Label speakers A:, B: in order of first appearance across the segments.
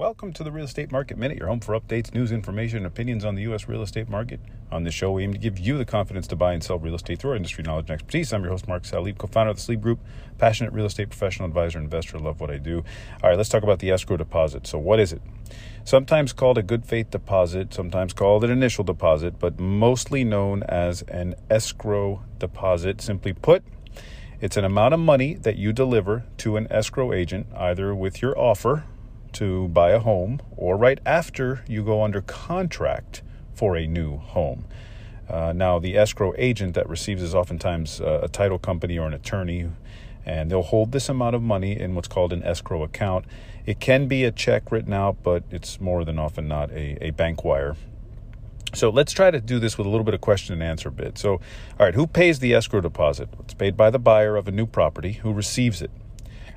A: Welcome to the Real Estate Market Minute, your home for updates, news, information, and opinions on the U.S. real estate market. On this show, we aim to give you the confidence to buy and sell real estate through our industry knowledge and expertise. I'm your host, Mark Salib, co founder of the Salib Group, passionate real estate professional, advisor, investor. Love what I do. All right, let's talk about the escrow deposit. So, what is it? Sometimes called a good faith deposit, sometimes called an initial deposit, but mostly known as an escrow deposit. Simply put, it's an amount of money that you deliver to an escrow agent, either with your offer to buy a home or right after you go under contract for a new home. Uh, now, the escrow agent that receives is oftentimes uh, a title company or an attorney, and they'll hold this amount of money in what's called an escrow account. It can be a check written out, but it's more than often not a, a bank wire. So let's try to do this with a little bit of question and answer bit. So, all right, who pays the escrow deposit? It's paid by the buyer of a new property who receives it.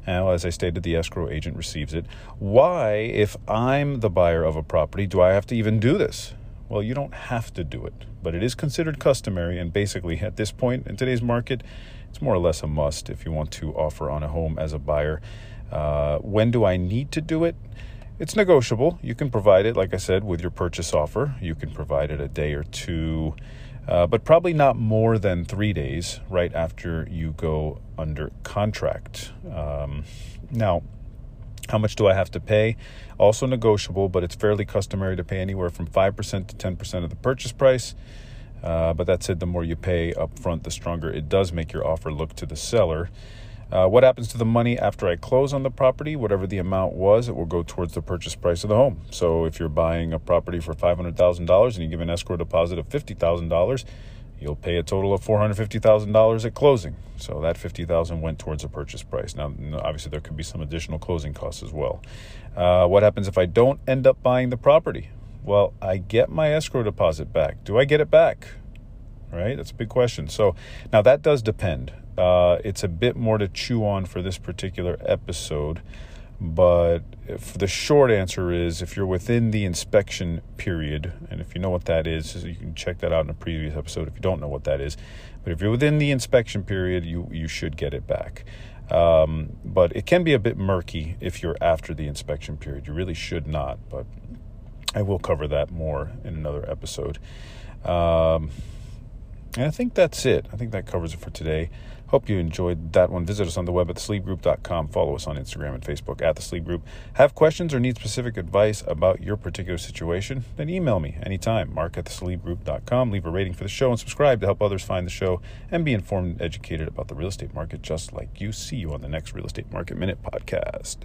A: Now, as I stated, the escrow agent receives it. Why, if I'm the buyer of a property, do I have to even do this? Well, you don't have to do it, but it is considered customary, and basically, at this point in today's market, it's more or less a must if you want to offer on a home as a buyer. Uh, when do I need to do it? It's negotiable. You can provide it, like I said, with your purchase offer. You can provide it a day or two uh, but probably not more than three days right after you go under contract. Um, now, how much do I have to pay? Also negotiable, but it's fairly customary to pay anywhere from 5% to 10% of the purchase price. Uh, but that said, the more you pay up front, the stronger it does make your offer look to the seller. Uh, what happens to the money after I close on the property? Whatever the amount was, it will go towards the purchase price of the home. So if you're buying a property for $500,000 and you give an escrow deposit of $50,000, you'll pay a total of $450,000 at closing. So that 50,000 went towards the purchase price. Now, obviously, there could be some additional closing costs as well. Uh, what happens if I don't end up buying the property? Well, I get my escrow deposit back. Do I get it back? Right? That's a big question. So now that does depend. Uh, it's a bit more to chew on for this particular episode. But the short answer is if you're within the inspection period, and if you know what that is, you can check that out in a previous episode if you don't know what that is. But if you're within the inspection period, you, you should get it back. Um, but it can be a bit murky if you're after the inspection period. You really should not, but I will cover that more in another episode. Um, and I think that's it. I think that covers it for today. Hope you enjoyed that one. Visit us on the web at thesalibgroup.com. Follow us on Instagram and Facebook at the Salib Group. Have questions or need specific advice about your particular situation? Then email me anytime. Mark at thesalibgroup.com. Leave a rating for the show and subscribe to help others find the show and be informed and educated about the real estate market just like you. See you on the next Real Estate Market Minute podcast.